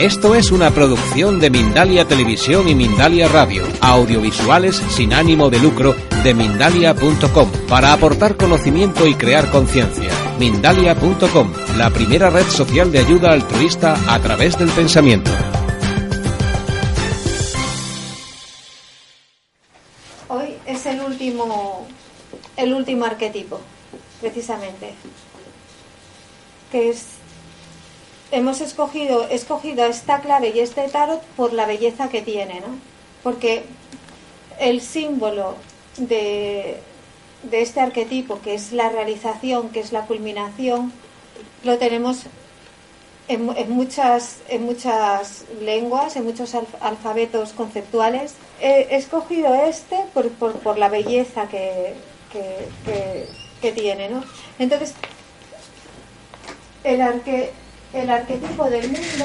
Esto es una producción de Mindalia Televisión y Mindalia Radio, audiovisuales sin ánimo de lucro de mindalia.com, para aportar conocimiento y crear conciencia. Mindalia.com, la primera red social de ayuda altruista a través del pensamiento. Hoy es el último, el último arquetipo, precisamente, que es hemos escogido, escogido esta clave y este tarot por la belleza que tiene, ¿no? Porque el símbolo de, este arquetipo, que es la realización, que es la culminación, lo tenemos en, muchas, en muchas lenguas, en muchos alfabetos conceptuales. He escogido este por, la belleza que, que, que, tiene, ¿no? Entonces, el, arque, el arquetipo del mundo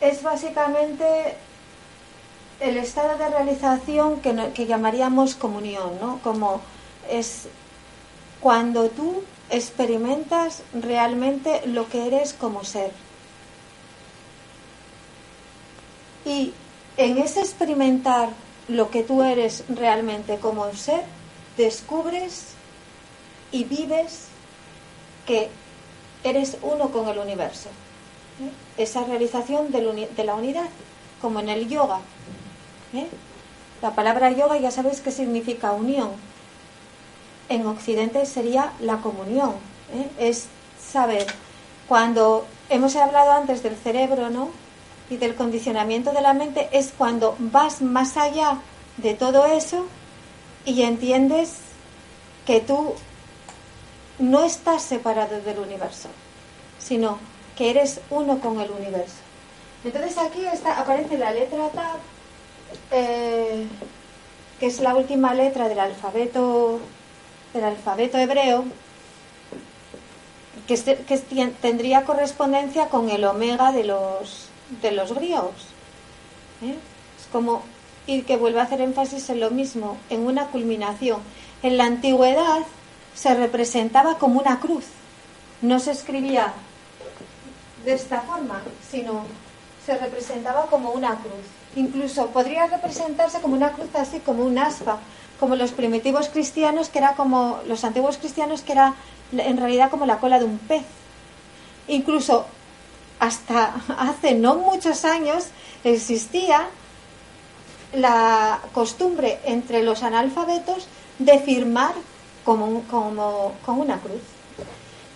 es básicamente el estado de realización que, llamaríamos comunión, ¿no? Como es cuando tú experimentas realmente lo que eres como ser. Y en ese experimentar lo que tú eres realmente como ser, descubres y vives que eres uno con el universo. ¿eh? Esa realización de la unidad, como en el yoga. ¿eh? La palabra yoga ya sabéis qué significa unión. En Occidente sería la comunión. ¿eh? Es saber, cuando hemos hablado antes del cerebro, ¿no? Y del condicionamiento de la mente, es cuando vas más allá de todo eso y entiendes que tú no estás separado del universo, sino que eres uno con el universo. Entonces aquí está, aparece la letra Tab, eh, que es la última letra del alfabeto del alfabeto hebreo, que, tendría correspondencia con el omega de los de los griegos. ¿eh? Es como y que vuelve a hacer énfasis en lo mismo, en una culminación. En la antigüedad se representaba como una cruz. No se escribía de esta forma, sino se representaba como una cruz. Incluso podría representarse como una cruz así, como un aspa, como los primitivos cristianos, que era como los antiguos cristianos, que era en realidad como la cola de un pez. Incluso hasta hace no muchos años existía la costumbre entre los analfabetos de firmar como, como, como una cruz.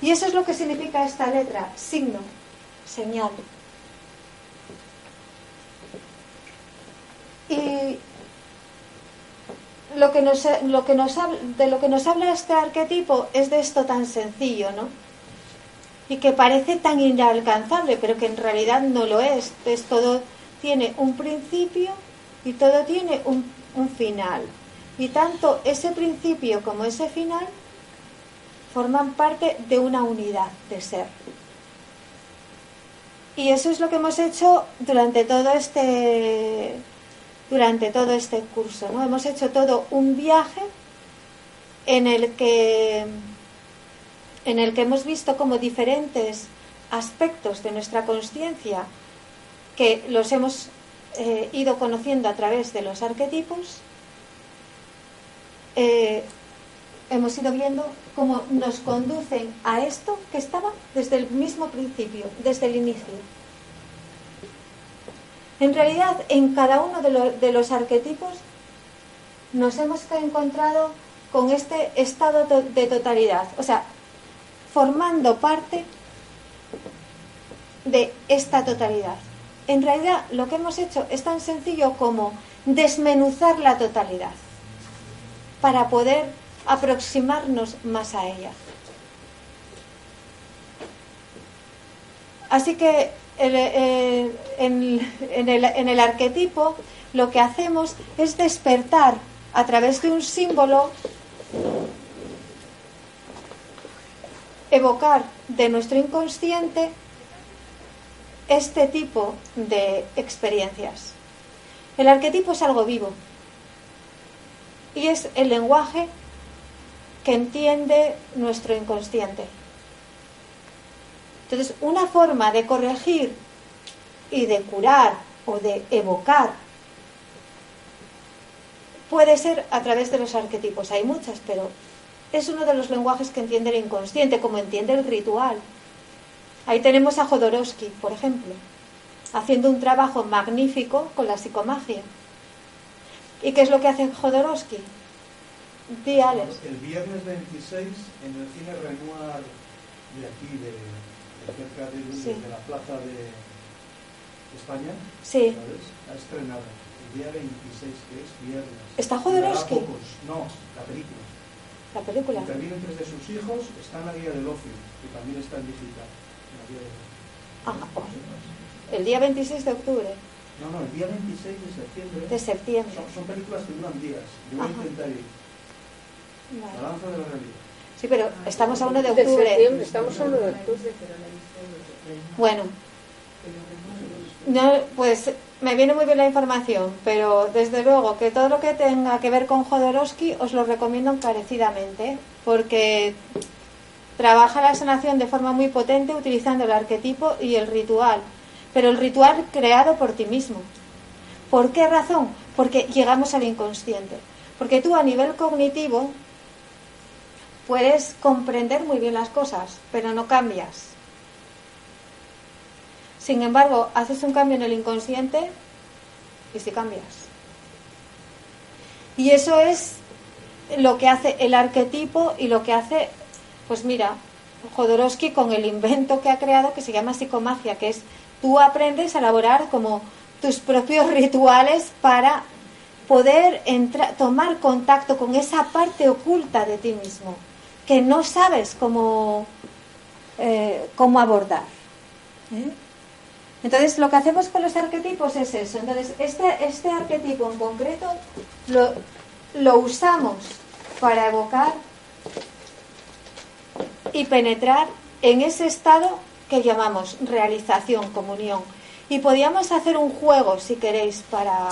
Y eso es lo que significa esta letra, signo, señal. Y lo que nos, lo que nos, de lo que nos habla este arquetipo es de esto tan sencillo, ¿no? Y que parece tan inalcanzable, pero que en realidad no lo es. Es todo tiene un principio y todo tiene un, un final. Y tanto ese principio como ese final forman parte de una unidad de ser. Y eso es lo que hemos hecho durante todo este durante todo este curso, ¿no? Hemos hecho todo un viaje en el que en el que hemos visto como diferentes aspectos de nuestra conciencia que los hemos eh, ido conociendo a través de los arquetipos eh, hemos ido viendo cómo nos conducen a esto que estaba desde el mismo principio, desde el inicio. En realidad, en cada uno de, los arquetipos nos hemos encontrado con este estado de totalidad, o sea, formando parte de esta totalidad. En realidad, lo que hemos hecho es tan sencillo como desmenuzar la totalidad para poder aproximarnos más a ella. Así que eh, en, el, arquetipo lo que hacemos es despertar a través de un símbolo, evocar de nuestro inconsciente este tipo de experiencias. El arquetipo es algo vivo, y es el lenguaje que entiende nuestro inconsciente. Entonces, una forma de corregir y de curar o de evocar puede ser a través de los arquetipos. Hay muchas, pero es uno de los lenguajes que entiende el inconsciente, como entiende el ritual. Ahí tenemos a Jodorowsky, por ejemplo, haciendo un trabajo magnífico con la psicomagia. ¿Y qué es lo que hace Jodorowsky? El viernes 26 en el cine Renoir de aquí, de, cerca de, la plaza de España, sí. ha estrenado el día 26, que es viernes. ¿Está Jodorowsky? No, la película. La película. Intervienen tres de sus hijos, está en la guía del ocio, que también está en digital. Ah, el día 26 de octubre. No, no, el día 26 de septiembre. De septiembre. Son, películas que duran días. Yo voy a intentar ir. La danza de la realidad. Sí, pero estamos a 1 de octubre. De septiembre, estamos a 1 de octubre. Bueno. No, pues me viene muy bien la información, pero desde luego que todo lo que tenga que ver con Jodorowsky os lo recomiendo encarecidamente, porque trabaja la sanación de forma muy potente utilizando el arquetipo y el ritual, pero el ritual creado por ti mismo. ¿Por qué razón? Porque llegamos al inconsciente. Porque tú a nivel cognitivo puedes comprender muy bien las cosas, pero no cambias. Sin embargo, haces un cambio en el inconsciente y si cambias. Y eso es lo que hace el arquetipo y lo que hace, pues mira, Jodorowsky con el invento que ha creado que se llama psicomagia, que es tú aprendes a elaborar como tus propios rituales para poder tomar contacto con esa parte oculta de ti mismo que no sabes cómo, eh, cómo abordar. ¿eh? Entonces, lo que hacemos con los arquetipos es eso. Entonces, este, este arquetipo en concreto lo, lo usamos para evocar y penetrar en ese estado que llamamos realización, comunión. Y podíamos hacer un juego, si queréis, para,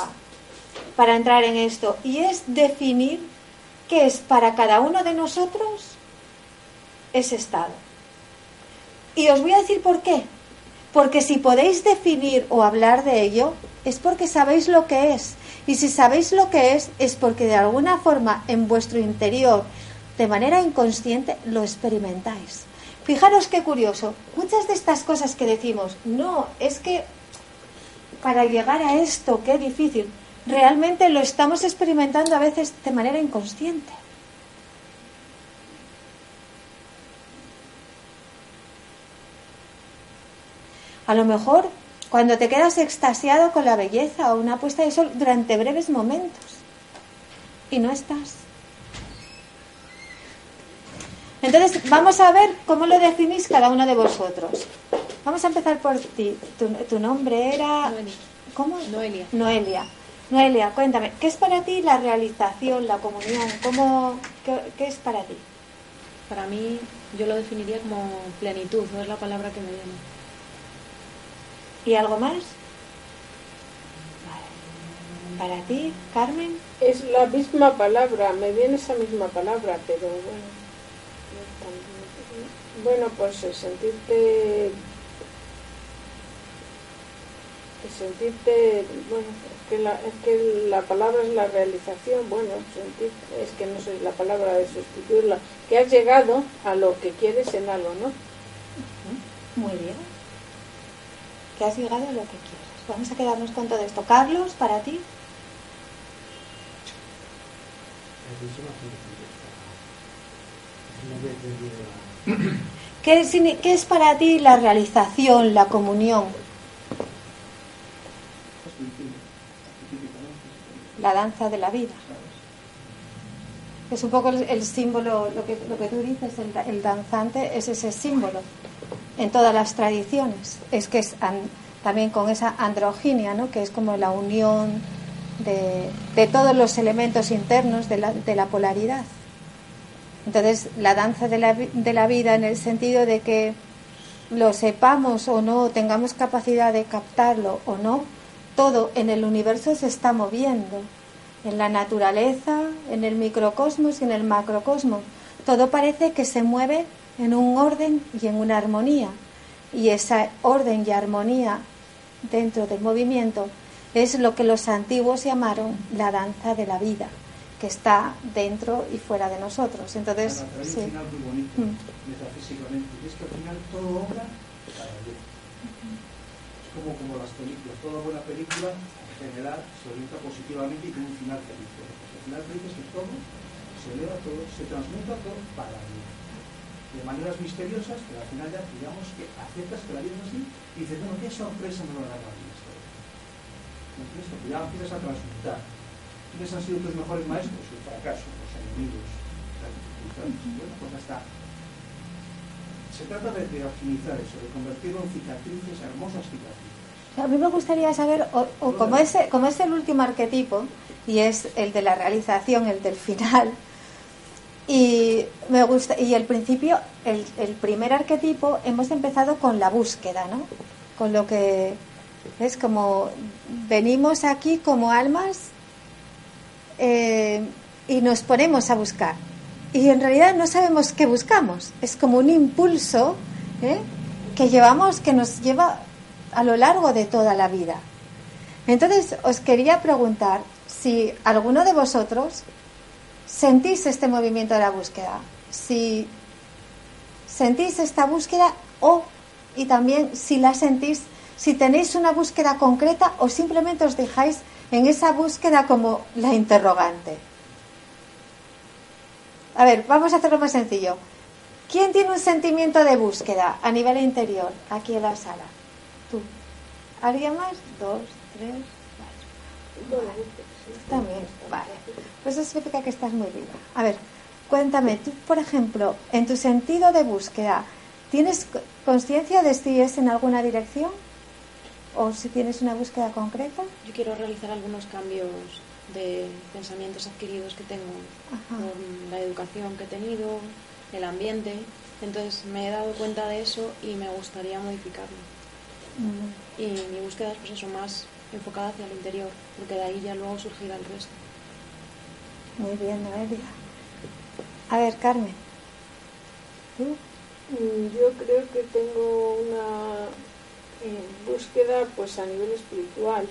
para entrar en esto. Y es definir qué es para cada uno de nosotros ese estado. Y os voy a decir por qué. Porque si podéis definir o hablar de ello, es porque sabéis lo que es. Y si sabéis lo que es, es porque de alguna forma en vuestro interior, de manera inconsciente, lo experimentáis. Fijaros qué curioso. Muchas de estas cosas que decimos, no, es que para llegar a esto, qué difícil, realmente lo estamos experimentando a veces de manera inconsciente. A lo mejor cuando te quedas extasiado con la belleza o una puesta de sol durante breves momentos y no estás. Entonces, vamos a ver cómo lo definís cada uno de vosotros. Vamos a empezar por ti. Tu, nombre era... ¿Cómo? Noelia. Noelia. Noelia, cuéntame, ¿qué es para ti la realización, la comunión? ¿Cómo, qué, qué, es para ti? Para mí, yo lo definiría como plenitud, no es la palabra que me viene. ¿Y algo más? Para ti, Carmen. Es la misma palabra, me viene esa misma palabra, pero bueno. Bueno, pues sentirte. Sentirte. Bueno, es que, la, es que la palabra es la realización. Bueno, sentir, es que no sé la palabra de sustituirla. Que has llegado a lo que quieres en algo, ¿no? Muy bien que has llegado a lo que quieres. Vamos a quedarnos con todo esto. Carlos, para ti. ¿Qué es, ¿Qué es para ti la realización, la comunión? La danza de la vida. Es un poco el, símbolo, lo que, lo que tú dices, el, el danzante es ese símbolo en todas las tradiciones. Es que es también con esa androginia, ¿no? que es como la unión de, de todos los elementos internos de la, de la, polaridad. Entonces, la danza de la, de la vida en el sentido de que lo sepamos o no, tengamos capacidad de captarlo o no, todo en el universo se está moviendo, en la naturaleza, en el microcosmos y en el macrocosmos. Todo parece que se mueve en un orden y en una armonía. y esa orden y armonía dentro del movimiento es lo que los antiguos llamaron la danza de la vida, que está dentro y fuera de nosotros. Entonces, sí. final muy bonito, mm. metafísicamente, y es que al final todo obra para Dios. Es como, como las películas, toda buena película en general se orienta positivamente y tiene un final feliz. el final feliz es que todo se eleva, todo se transmuta todo para Dios. De maneras misteriosas, pero al final ya digamos que aceptas que la vida es así y dices, bueno, qué sorpresa me va a dar la vida ya empiezas a transmutar. ¿Quiénes han sido tus mejores maestros? El fracaso, los enemigos, las dificultades. Bueno, pues está. Se trata de, de optimizar eso, de convertirlo en cicatrices, hermosas cicatrices. A mí me gustaría saber, o, como, es, como es el último arquetipo, y es el de la realización, el del final, y me gusta, y el principio, el, el primer arquetipo, hemos empezado con la búsqueda, ¿no? Con lo que es como venimos aquí como almas eh, y nos ponemos a buscar. Y en realidad no sabemos qué buscamos. Es como un impulso ¿eh? que llevamos, que nos lleva a lo largo de toda la vida. Entonces os quería preguntar si alguno de vosotros sentís este movimiento de la búsqueda, si sentís esta búsqueda o y también si la sentís si tenéis una búsqueda concreta o simplemente os dejáis en esa búsqueda como la interrogante. A ver, vamos a hacerlo más sencillo. ¿Quién tiene un sentimiento de búsqueda a nivel interior aquí en la sala? Tú. ¿Alguien más? Dos, tres, cuatro. También, vale. Pues eso significa que estás muy viva. A ver, cuéntame, tú, por ejemplo, en tu sentido de búsqueda, ¿tienes conciencia de si es en alguna dirección? O si tienes una búsqueda concreta. Yo quiero realizar algunos cambios de pensamientos adquiridos que tengo con la educación que he tenido, el ambiente. Entonces me he dado cuenta de eso y me gustaría modificarlo. Y mi búsqueda es pues eso, más enfocada hacia el interior, porque de ahí ya luego surgirá el resto. Muy bien, Noelia. A ver, Carmen. ¿Tú? Mm, yo creo que tengo una búsqueda pues a nivel espiritual.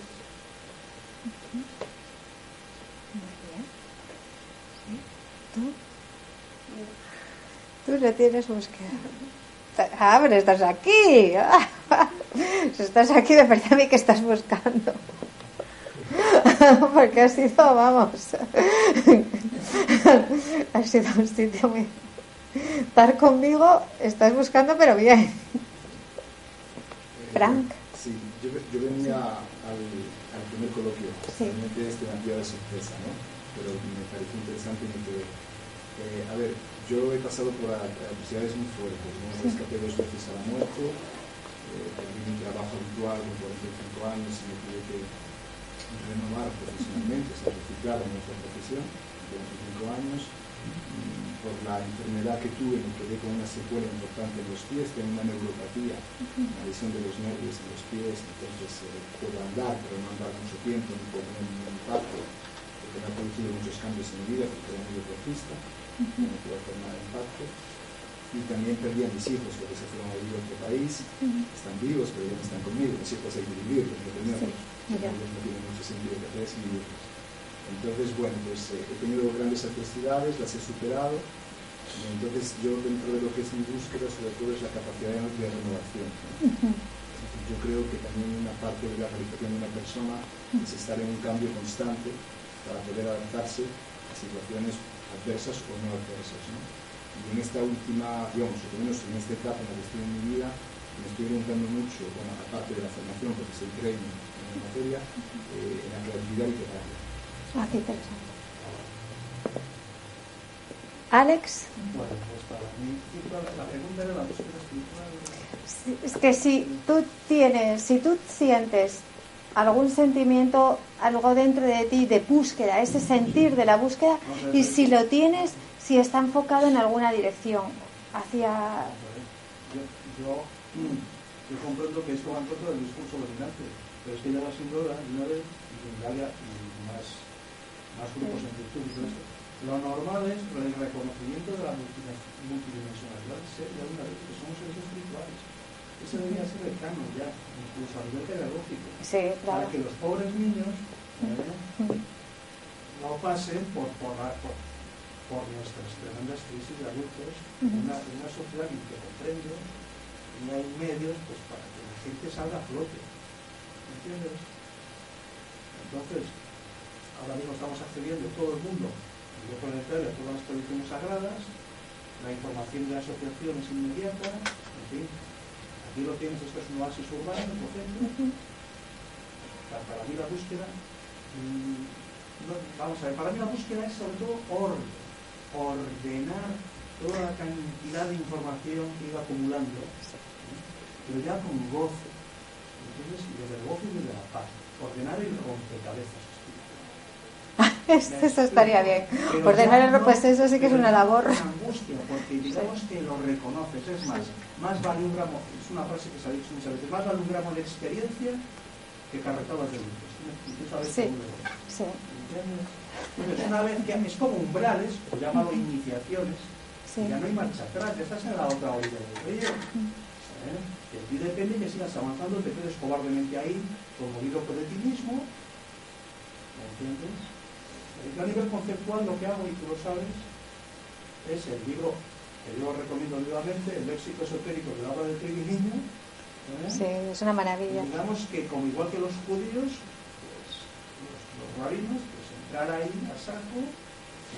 ¿Tú? Tú tienes búsqueda. Ah, pero estás aquí. Si estás aquí, de verdad a mí que estás buscando. Porque ha sido, vamos, ha sido un sitio muy... Estar conmigo, estás buscando, pero bien. Frank. Sí, yo, yo venía al, al, primer coloquio, sí. realmente este me de sorpresa, ¿no? Pero me pareció interesante y me quedé. Eh, a ver, yo he pasado por adversidades muy fuertes, ¿no? Sí. Escapé dos veces a la muerte, eh, perdí mi trabajo habitual con 45 años y me tuve que renovar profesionalmente, o sea, reciclar en nuestra profesión, 25 años por la enfermedad que tuve, me quedé con una secuela importante en los pies, tengo una neuropatía, una lesión de los nervios en los pies, entonces eh, puedo andar, pero no andar mucho tiempo, ni puedo tener ningún impacto, porque me ha producido muchos cambios en mi vida, porque era muy deportista, no puedo hacer nada de impacto. Y también perdí a mis hijos, porque se fueron a vivir a otro país, están vivos, pero ya no están conmigo, mis hijos hay que vivirlos, no tenerlos, no tiene mucho sentido que hacer sin vivirlos. Entonces, bueno, pues eh, he tenido grandes adversidades, las he superado. Entonces, yo dentro de lo que es mi búsqueda, sobre todo es la capacidad de renovación. Yo creo que también una parte de la realización de una persona es estar en un cambio constante para poder adaptarse a situaciones adversas o no adversas. Y en esta última, digamos, lo menos en esta etapa en la que estoy en mi vida, me estoy orientando mucho, bueno, aparte de la formación, porque soy training en la materia, eh, en la creatividad literaria. Qué interesante. Alex. Bueno, pues para mí, la pregunta era la espiritual. es que si tú tienes, si tú sientes algún sentimiento, algo dentro de ti de búsqueda, ese sentir de la búsqueda, y si lo tienes, si está enfocado en alguna dirección, hacia... Yo, yo, yo comprendo que esto va en contra del discurso dominante, pero es que ya la de una vez, y más más grupos en virtud todo esto. Lo normal es el reconocimiento de la multidimensionalidad de ser de una vez que somos seres espirituales. Eso debería ser el canon ya, incluso a nivel pedagógico. Sí, claro. Para que los pobres niños ¿eh? no pasen por, por, por, por, nuestras tremendas crisis de adultos en una, una sociedad que comprende y hay medios pues, para que la gente salga a flote. ¿Entiendes? Entonces, ahora mismo estamos accediendo todo el mundo, yo planetario, a todas las tradiciones sagradas, la información de la asociación es inmediata, en fin, aquí lo tienes, esto es un oasis urbano, por ejemplo, para, mí la búsqueda, mmm, no, vamos a ver, para mí la búsqueda es sobre todo orden, ordenar toda la cantidad de información que iba acumulando, pero ya con gozo, ¿entiendes? Desde el gozo y desde la paz, ordenar el rompecabezas eso estaría bien. Ordenar el pues eso sí que es una labor. Es angustia, porque digamos que lo reconoces. Es más, más vale un gramo, es una frase que se ha dicho muchas veces, más vale un gramo de experiencia que carretadas de luces. Sí. sí. Entonces, una vez que es como umbrales, o llámalo iniciaciones, ya no hay marcha atrás, ya estás en la otra orilla del río. ¿Eh? De ti depende que sigas avanzando, te quedes cobardemente ahí, conmovido por el ti mismo. ¿Me entiendes? Yo a nivel conceptual lo que hago, y tú lo sabes, es el libro que yo recomiendo vivamente, el léxico esotérico de la obra del Triguiliño. ¿eh? Sí, es una maravilla. digamos que como igual que los judíos, pues, los, los rabinos, pues entrar ahí a saco,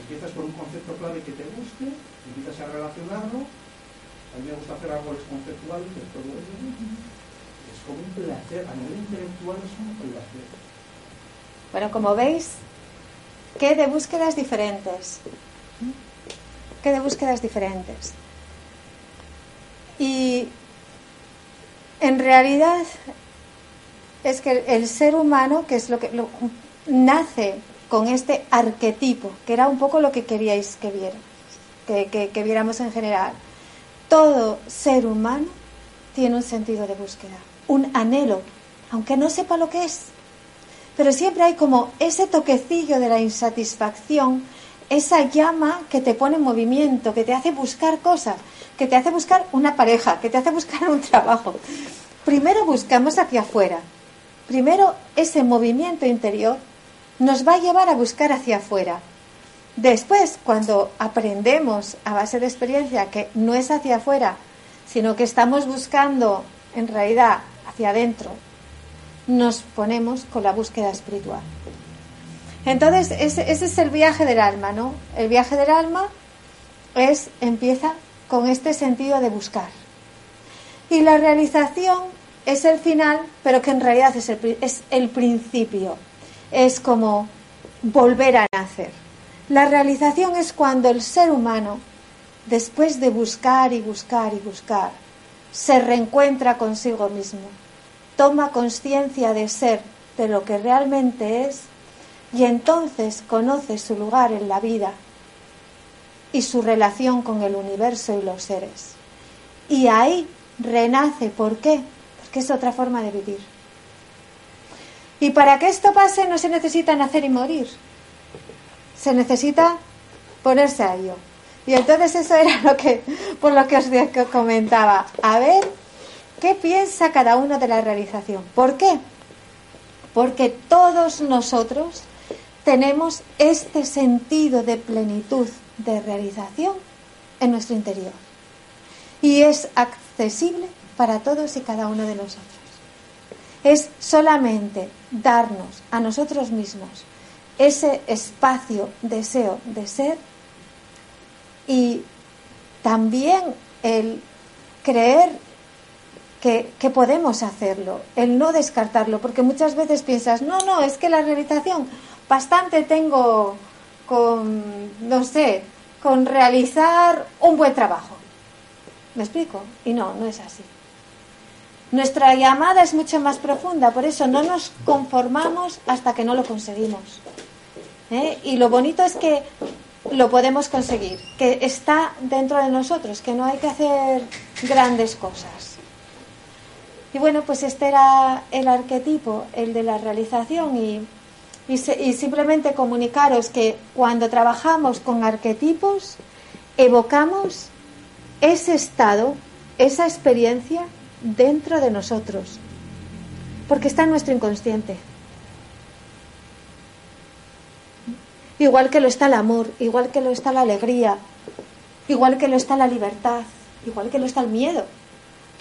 empiezas por un concepto clave que te guste, empiezas a relacionarlo. A mí me gusta hacer árboles conceptuales de todo eso. Es como un placer, a nivel intelectual es un placer. Bueno, como veis, que de búsquedas diferentes. Que de búsquedas diferentes. Y en realidad es que el ser humano, que es lo que nace con este arquetipo, que era un poco lo que queríais que viéramos, que, que viéramos en general. Todo ser humano tiene un sentido de búsqueda, un anhelo, aunque no sepa lo que es pero siempre hay como ese toquecillo de la insatisfacción, esa llama que te pone en movimiento, que te hace buscar cosas, que te hace buscar una pareja, que te hace buscar un trabajo. Primero buscamos hacia afuera. Primero ese movimiento interior nos va a llevar a buscar hacia afuera. Después, cuando aprendemos a base de experiencia que no es hacia afuera, sino que estamos buscando en realidad hacia adentro, nos ponemos con la búsqueda espiritual. Entonces, ese, es el viaje del alma, ¿no? El viaje del alma es, empieza con este sentido de buscar. Y la realización es el final, pero que en realidad es el, es el principio. Es como volver a nacer. La realización es cuando el ser humano, después de buscar y buscar y buscar, se reencuentra consigo mismo toma conciencia de ser, de lo que realmente es, y entonces conoce su lugar en la vida y su relación con el universo y los seres. Y ahí renace. ¿Por qué? Porque es otra forma de vivir. Y para que esto pase no se necesita nacer y morir. Se necesita ponerse a ello. Y entonces eso era lo que, por lo que os comentaba. A ver ¿Qué piensa cada uno de la realización? ¿Por qué? Porque todos nosotros tenemos este sentido de plenitud, de realización en nuestro interior. Y es accesible para todos y cada uno de nosotros. Es solamente darnos a nosotros mismos ese espacio, deseo de ser y también el creer que, podemos hacerlo, el no descartarlo, porque muchas veces piensas, no, no, es que la realización, bastante tengo con, no sé, con realizar un buen trabajo. ¿Me explico? Y no, no es así. Nuestra llamada es mucho más profunda, por eso no nos conformamos hasta que no lo conseguimos. ¿eh? Y lo bonito es que lo podemos conseguir, que está dentro de nosotros, que no hay que hacer grandes cosas. Y bueno, pues este era el arquetipo, el de la realización y, simplemente comunicaros que cuando trabajamos con arquetipos, evocamos ese estado, esa experiencia dentro de nosotros, porque está en nuestro inconsciente. Igual que lo está el amor, igual que lo está la alegría, igual que lo está la libertad, igual que lo está el miedo.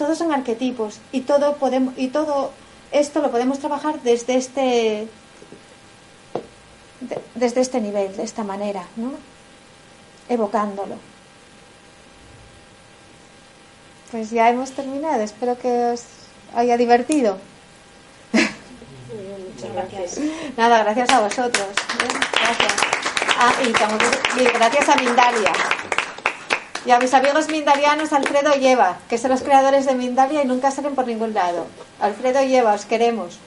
Todos son arquetipos y todo podemos y todo esto lo podemos trabajar desde este desde este nivel, de esta manera, ¿no? Evocándolo. Pues ya hemos terminado, espero que os haya divertido. Muchas gracias. Nada, gracias a vosotros. Gracias. Ah, y, gracias a Mindalia. Y a mis amigos mindalianos, Alfredo y que son los creadores de Mindalia y nunca salen por ningún lado. Alfredo y os queremos.